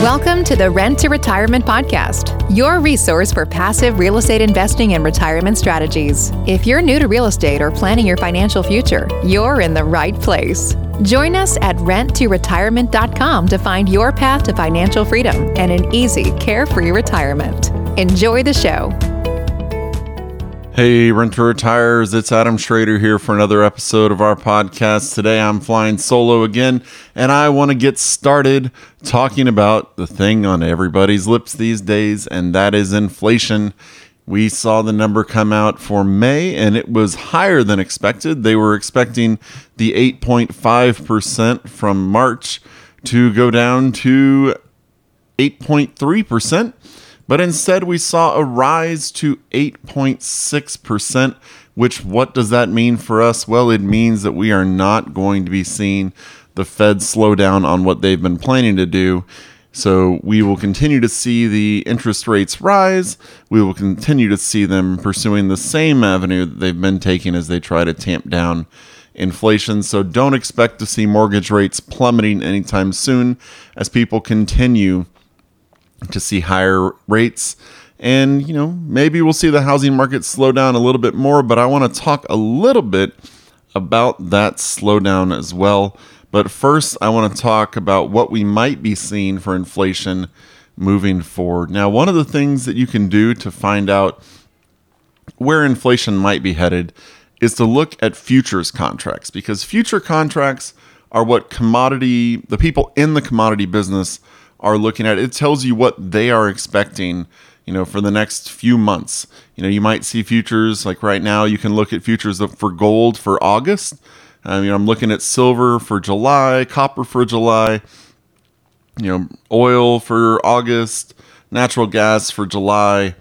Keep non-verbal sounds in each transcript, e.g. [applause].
Welcome to the Rent to Retirement Podcast, your resource for passive real estate investing and retirement strategies. If you're new to real estate or planning your financial future, you're in the right place. Join us at renttoretirement.com to find your path to financial freedom and an easy, carefree retirement. Enjoy the show. Hey, Renter Retires, it's Adam Schroeder here for another episode of our podcast. Today I'm flying solo again, and I want to get started talking about the thing on everybody's lips these days, and that is inflation. We saw the number come out for May, and it was higher than expected. They were expecting the 8.5% from March to go down to 8.3%. But instead, we saw a rise to 8.6%, which what does that mean for us? Well, it means that we are not going to be seeing the Fed slow down on what they've been planning to do. So we will continue to see the interest rates rise. We will continue to see them pursuing the same avenue that they've been taking as they try to tamp down inflation. So don't expect to see mortgage rates plummeting anytime soon as people continue to see higher rates. And, you know, maybe we'll see the housing market slow down a little bit more, but I want to talk a little bit about that slowdown as well. But first, I want to talk about what we might be seeing for inflation moving forward. Now, one of the things that you can do to find out where inflation might be headed is to look at futures contracts because future contracts are what commodity, the people in the commodity business are looking at. It tells you what they are expecting, you know, for the next few months. You know, you might see futures like right now. You can look at futures for gold for August. You know, I'm looking at silver for July, copper for July. You know, oil for August, natural gas for July.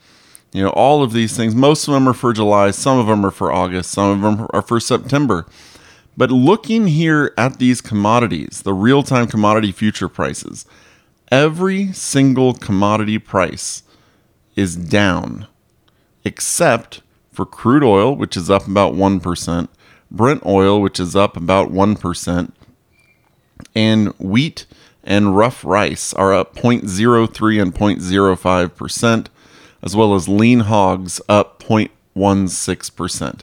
You know, all of these things. Most of them are for July. Some of them are for August. Some of them are for September. But looking here at these commodities, the real time commodity future prices, every single commodity price is down except for crude oil, which is up about 1%, Brent oil, which is up about 1%, and wheat and rough rice are up 0.03 and 0.05%, as well as lean hogs up 0.16%.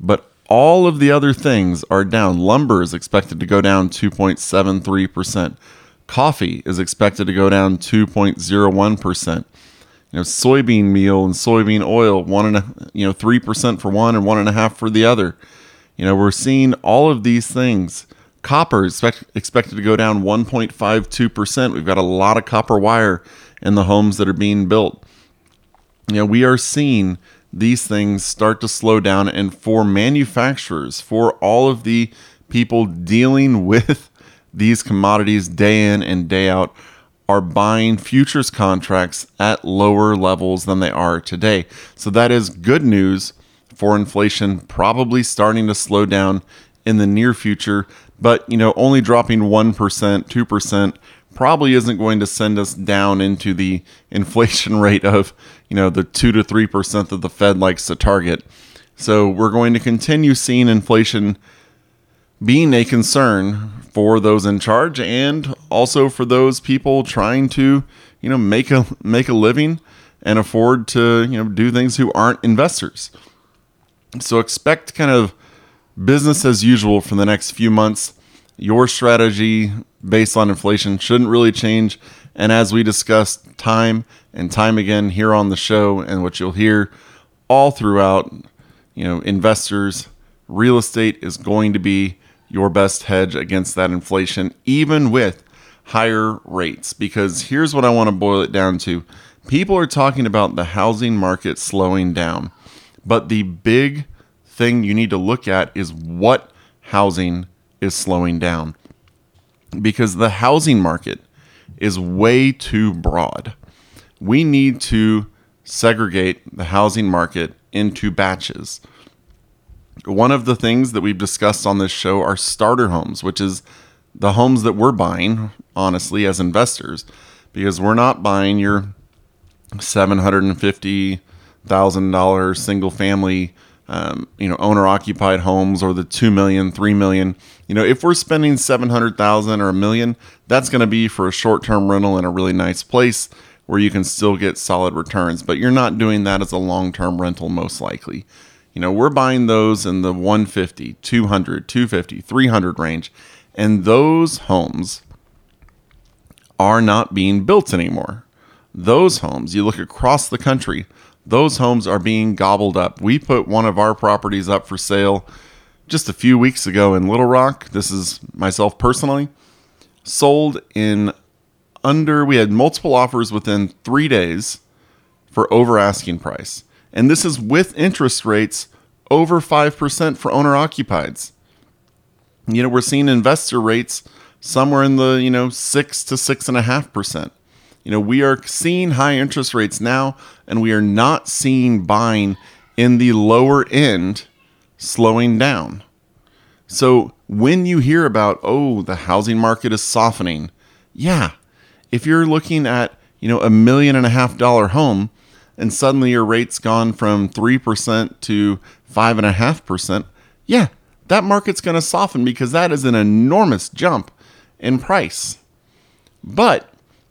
But all of the other things are down. Lumber is expected to go down 2.73%. Coffee is expected to go down 2.01%. You know, soybean meal and soybean oil, one and a, you know, three percent for one and one and a half for the other. You know, we're seeing all of these things. Copper is expect, expected to go down 1.52%. We've got a lot of copper wire in the homes that are being built. You know, we are seeing these things start to slow down. And for manufacturers, for all of the people dealing [laughs] with these commodities day in and day out are buying futures contracts at lower levels than they are today. So that is good news for inflation probably starting to slow down in the near future, but you know, only dropping 1%, 2% probably isn't going to send us down into the inflation [laughs] rate of, you know, the 2 to 3% that the Fed likes to target. So we're going to continue seeing inflation being a concern for those in charge and also for those people trying to, you know, make a make a living and afford to, you know, do things who aren't investors. So expect kind of business as usual for the next few months. Your strategy based on inflation shouldn't really change. And as we discussed time and time again here on the show, and what you'll hear all throughout, you know, investors, real estate is going to be your best hedge against that inflation, even with higher rates. Because here's what I want to boil it down to people are talking about the housing market slowing down, but the big thing you need to look at is what housing is slowing down. Because the housing market is way too broad. We need to segregate the housing market into batches one of the things that we've discussed on this show are starter homes, which is the homes that we're buying, honestly, as investors, because we're not buying your $750,000 single family um, you know, owner occupied homes or the 2 million, 3 million. You know, if we're spending 700,000 or a million, that's going to be for a short term rental in a really nice place where you can still get solid returns. But you're not doing that as a long term rental, most likely. You know, we're buying those in the 150, 200, 250, 300 range. And those homes are not being built anymore. Those homes, you look across the country, those homes are being gobbled up. We put one of our properties up for sale just a few weeks ago in Little Rock. This is myself personally. Sold in under, we had multiple offers within three days for over asking price. And this is with interest rates over 5% for owner occupieds. You know, we're seeing investor rates somewhere in the, you know, six to six and a half percent. You know, we are seeing high interest rates now, and we are not seeing buying in the lower end slowing down. So when you hear about, oh, the housing market is softening, yeah, if you're looking at, you know, a million and a half dollar home and suddenly your rate's gone from 3% to 5.5%, yeah, that market's going to soften because that is an enormous jump in price. But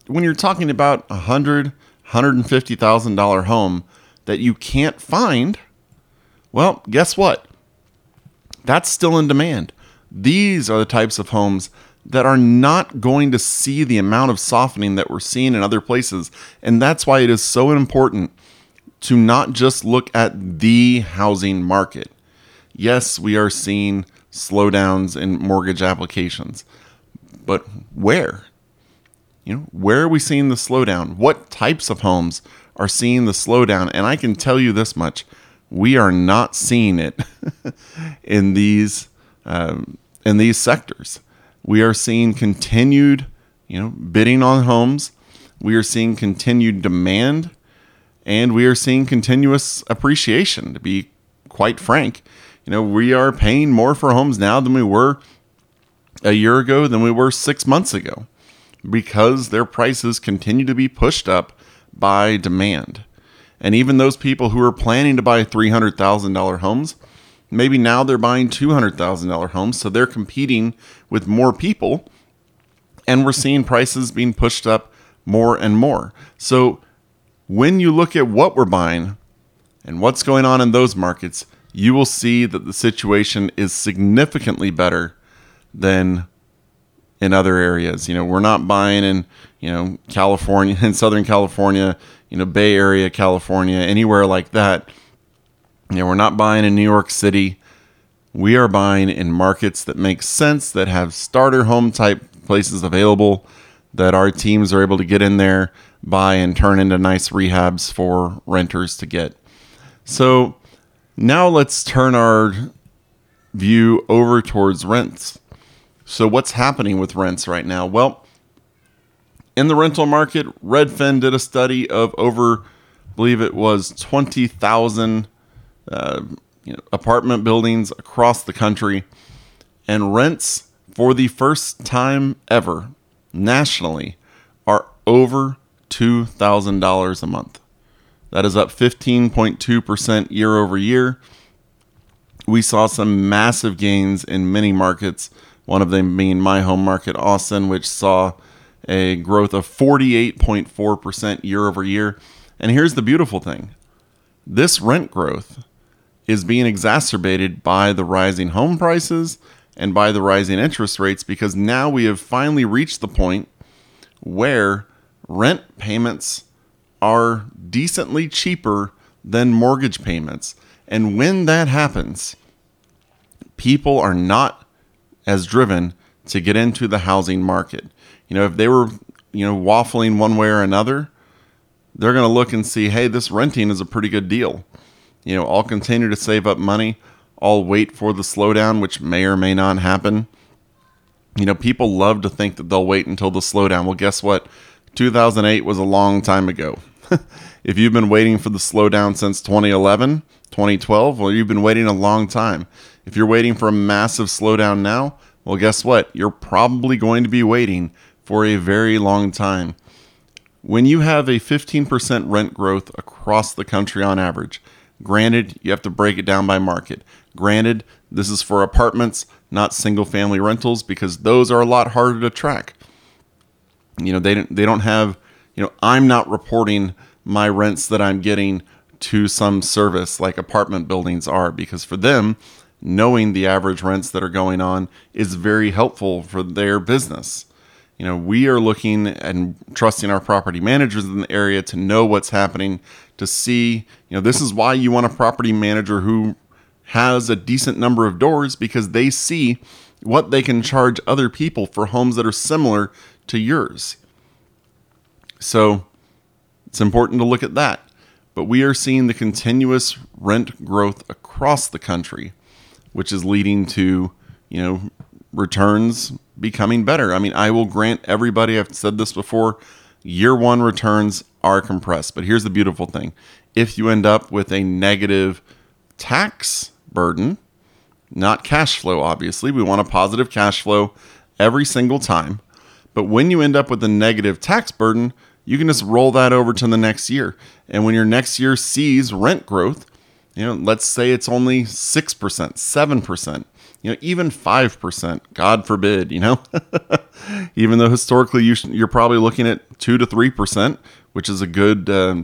when you're talking about a hundred, hundred and fifty thousand dollar home that you can't find, well, guess what? That's still in demand. These are the types of homes that are not going to see the amount of softening that we're seeing in other places. And that's why it is so important to not just look at the housing market. Yes, we are seeing slowdowns in mortgage applications, but where? You know, where are we seeing the slowdown? What types of homes are seeing the slowdown? And I can tell you this much: we are not seeing it [laughs] in these um, in these sectors. We are seeing continued, you know, bidding on homes. We are seeing continued demand, and we are seeing continuous appreciation. To be quite frank, you know, we are paying more for homes now than we were a year ago than we were six months ago because their prices continue to be pushed up by demand. And even those people who are planning to buy $300,000 homes, maybe now they're buying $200,000 homes. So they're competing with more people. And we're seeing prices being pushed up more and more. So when you look at what we're buying and what's going on in those markets, you will see that the situation is significantly better than in other areas. You know, we're not buying in, you know, California, [laughs] in Southern California, you know, Bay Area, California, anywhere like that. Know, we're not buying in New York City. We are buying in markets that make sense, that have starter home type places available, that our teams are able to get in there, buy, and turn into nice rehabs for renters to get. So now let's turn our view over towards rents. So, what's happening with rents right now? Well, in the rental market, Redfin did a study of over, I believe it was 20,000 uh, you know, apartment buildings across the country, and rents for the first time ever nationally are over $2,000 a month. That is up 15.2% year over year. We saw some massive gains in many markets one of them being my home market, Austin, which saw a growth of 48.4% year over year. And here's the beautiful thing this rent growth is being exacerbated by the rising home prices and by the rising interest rates because now we have finally reached the point where rent payments are decently cheaper than mortgage payments. And when that happens, people are not as driven to get into the housing market. You know, if they were, you know, waffling one way or another, they're going to look and see, hey, this renting is a pretty good deal. You know, I'll continue to save up money. I'll wait for the slowdown, which may or may not happen. You know, people love to think that they'll wait until the slowdown. Well, guess what? 2008 was a long time ago. [laughs] if you've been waiting for the slowdown since 2011, 2012, well, you've been waiting a long time. If you're waiting for a massive slowdown now, well, guess what? You're probably going to be waiting for a very long time. When you have a 15% rent growth across the country on average, Granted, you have to break it down by market. Granted, this is for apartments, not single family rentals, because those are a lot harder to track. You know, they don't, they don't have, you know, I'm not reporting my rents that I'm getting to some service like apartment buildings are, because for them, knowing the average rents that are going on is very helpful for their business. You know, we are looking and trusting our property managers in the area to know what's happening, to see, you know, this is why you want a property manager who has a decent number of doors because they see what they can charge other people for homes that are similar to yours. So it's important to look at that. But we are seeing the continuous rent growth across the country, which is leading to, you know, returns becoming better. I mean, I will grant everybody, I've said this before, year one returns are compressed. But here's the beautiful thing if you end up with a negative tax burden, not cash flow, obviously, we want a positive cash flow every single time. But when you end up with a negative tax burden, you can just roll that over to the next year. And when your next year sees rent growth, you know, let's say it's only 6%, 7%, you know, even 5%, God forbid, you know, [laughs] even though historically you you're probably looking at 2 to 3%, which is a good, uh,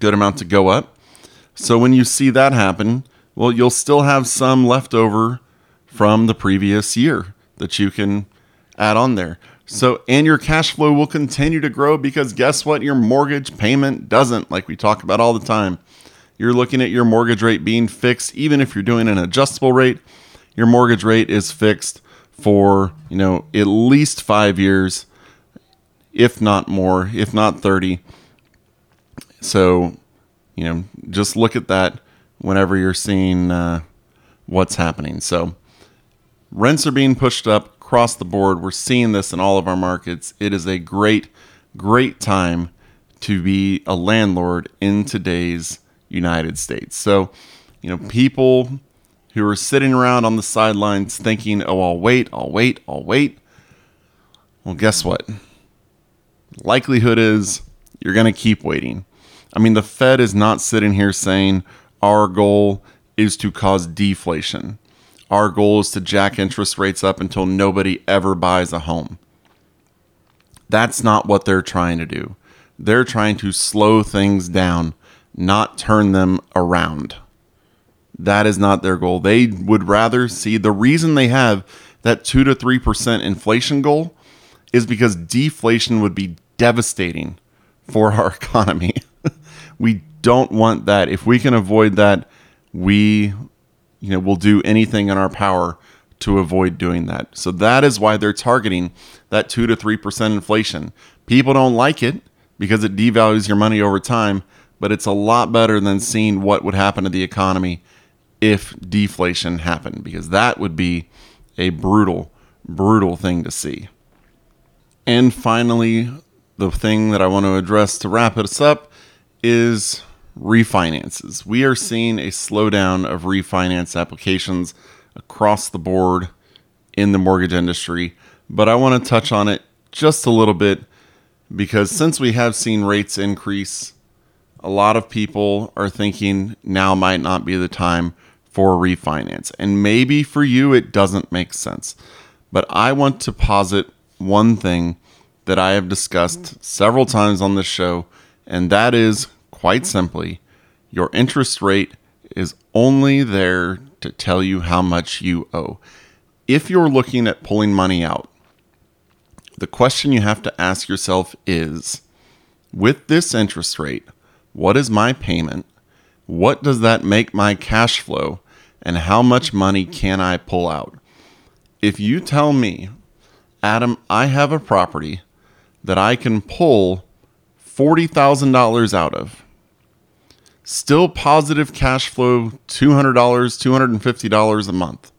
good amount to go up. So when you see that happen, well, you'll still have some left over from the previous year that you can add on there. So, and your cash flow will continue to grow because guess what? Your mortgage payment doesn't, like we talk about all the time. You're looking at your mortgage rate being fixed, even if you're doing an adjustable rate your mortgage rate is fixed for, you know, at least 5 years, if not more, if not 30. So, you know, just look at that whenever you're seeing uh, what's happening. So, rents are being pushed up across the board. We're seeing this in all of our markets. It is a great, great time to be a landlord in today's United States. So, you know, people who are sitting around on the sidelines thinking, oh, I'll wait, I'll wait, I'll wait. Well, guess what? Likelihood is you're going to keep waiting. I mean, the Fed is not sitting here saying our goal is to cause deflation. Our goal is to jack interest rates up until nobody ever buys a home. That's not what they're trying to do. They're trying to slow things down, not turn them around. That is not their goal. They would rather see the reason they have that 2 to 3% inflation goal is because deflation would be devastating for our [laughs] economy. we don't want that. If we can avoid that, we you know, will do anything in our power to avoid doing that. So that is why they're targeting that 2 to 3% inflation. People don't like it because it devalues your money over time, but it's a lot better than seeing what would happen to the economy if deflation happened, because that would be a brutal, brutal thing to see. And finally, the thing that I want to address to wrap us up is refinances. We are seeing a slowdown of refinance applications across the board in the mortgage industry, but I want to touch on it just a little bit because since we have seen rates increase, a lot of people are thinking now might not be the time for refinance. And maybe for you, it doesn't make sense. But I want to posit one thing that I have discussed several times on this show, and that is quite simply your interest rate is only there to tell you how much you owe. If you're looking at pulling money out, the question you have to ask yourself is with this interest rate, what is my payment? What does that make my cash flow? And how much money can I pull out? If you tell me, Adam, I have a property that I can pull $40,000 out of, still positive cash flow $200, $250 a month,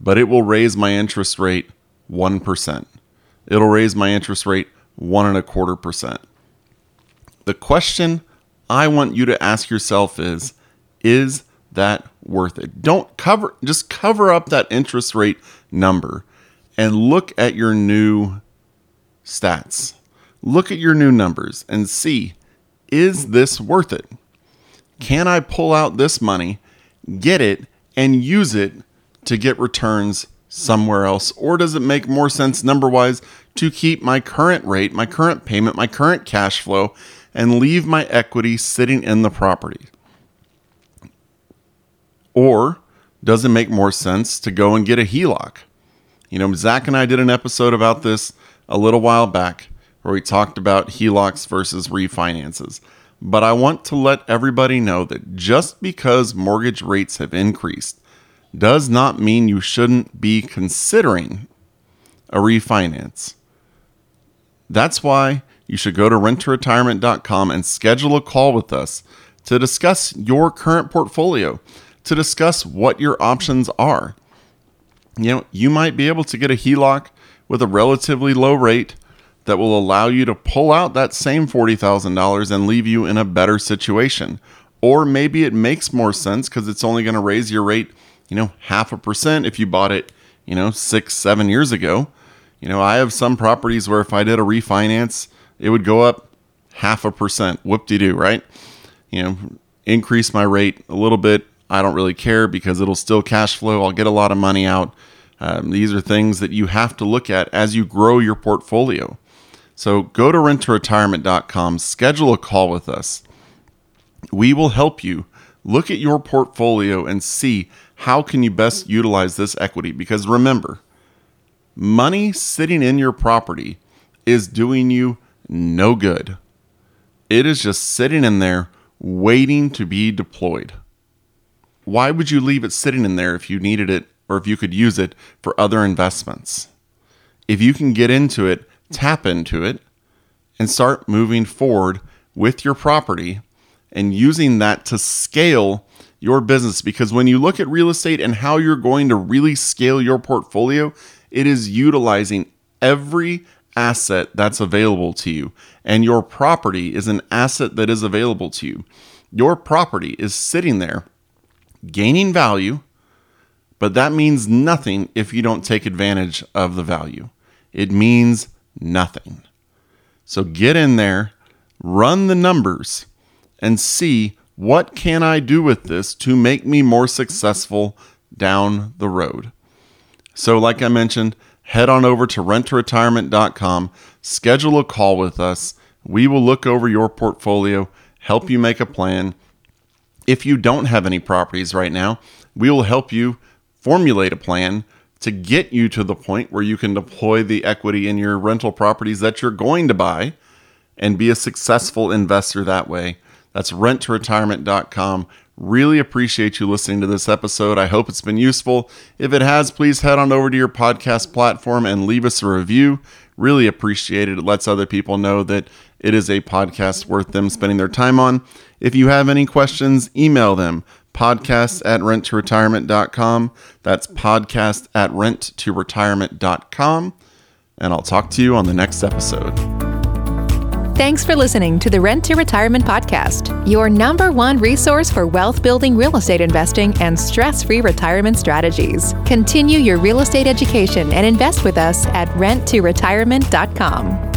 but it will raise my interest rate 1%. It'll raise my interest rate one and a quarter percent. The question I want you to ask yourself is Is that worth it. Don't cover, just cover up that interest rate number and look at your new stats. Look at your new numbers and see is this worth it? can I pull out this money, get it, and use it to get returns somewhere else? Or does it make more sense number wise to keep my current rate, my current payment, my current cash flow, and leave my equity sitting in the property? Or does it make more sense to go and get a HELOC? You know, Zach and I did an episode about this a little while back where we talked about HELOCs versus refinances. But I want to let everybody know that just because mortgage rates have increased does not mean you shouldn't be considering a refinance. That's why you should go to renttoretirement.com and schedule a call with us to discuss your current portfolio, to discuss what your options are. You know, you might be able to get a HELOC with a relatively low rate that will allow you to pull out that same $40,000 and leave you in a better situation. Or maybe it makes more sense because it's only going to raise your rate, you know, half a percent if you bought it, you know, six, seven years ago. You know, I have some properties where if I did a refinance, it would go up half a percent. Whoop de doo, right? You know, increase my rate a little bit. I don't really care because it'll still cash flow. I'll get a lot of money out. Um, these are things that you have to look at as you grow your portfolio. So go to renttoretirement.com, schedule a call with us. We will help you look at your portfolio and see how can you best utilize this equity because remember, money sitting in your property is doing you no good. It is just sitting in there waiting to be deployed. Why would you leave it sitting in there if you needed it or if you could use it for other investments? If you can get into it tap into it and start moving forward with your property and using that to scale your business. Because when you look at real estate and how you're going to really scale your portfolio, it is utilizing every asset that's available to you. And your property is an asset that is available to you. Your property is sitting there gaining value, but that means nothing if you don't take advantage of the value. It means nothing. So get in there, run the numbers, and see what can I do with this to make me more successful down the road. So, like I mentioned, head on over to renttoretirement.com, schedule a call with us. We will look over your portfolio, help you make a plan. If you don't have any properties right now, we will help you formulate a plan to get you to the point where you can deploy the equity in your rental properties that you're going to buy and be a successful investor that way. That's renttoretirement.com. Really appreciate you listening to this episode. I hope it's been useful. If it has, please head on over to your podcast platform and leave us a review. Really appreciate it. It lets other people know that it is a podcast worth them spending their time on. If you have any questions, email them podcast at renttoretirement.com. That's podcast at renttoretirement.com. And I'll talk to you on the next episode. Thanks for listening to the Rent to Retirement Podcast, your number one resource for wealth building real estate investing and stress free retirement strategies. Continue your real estate education and invest with us at renttoretirement.com.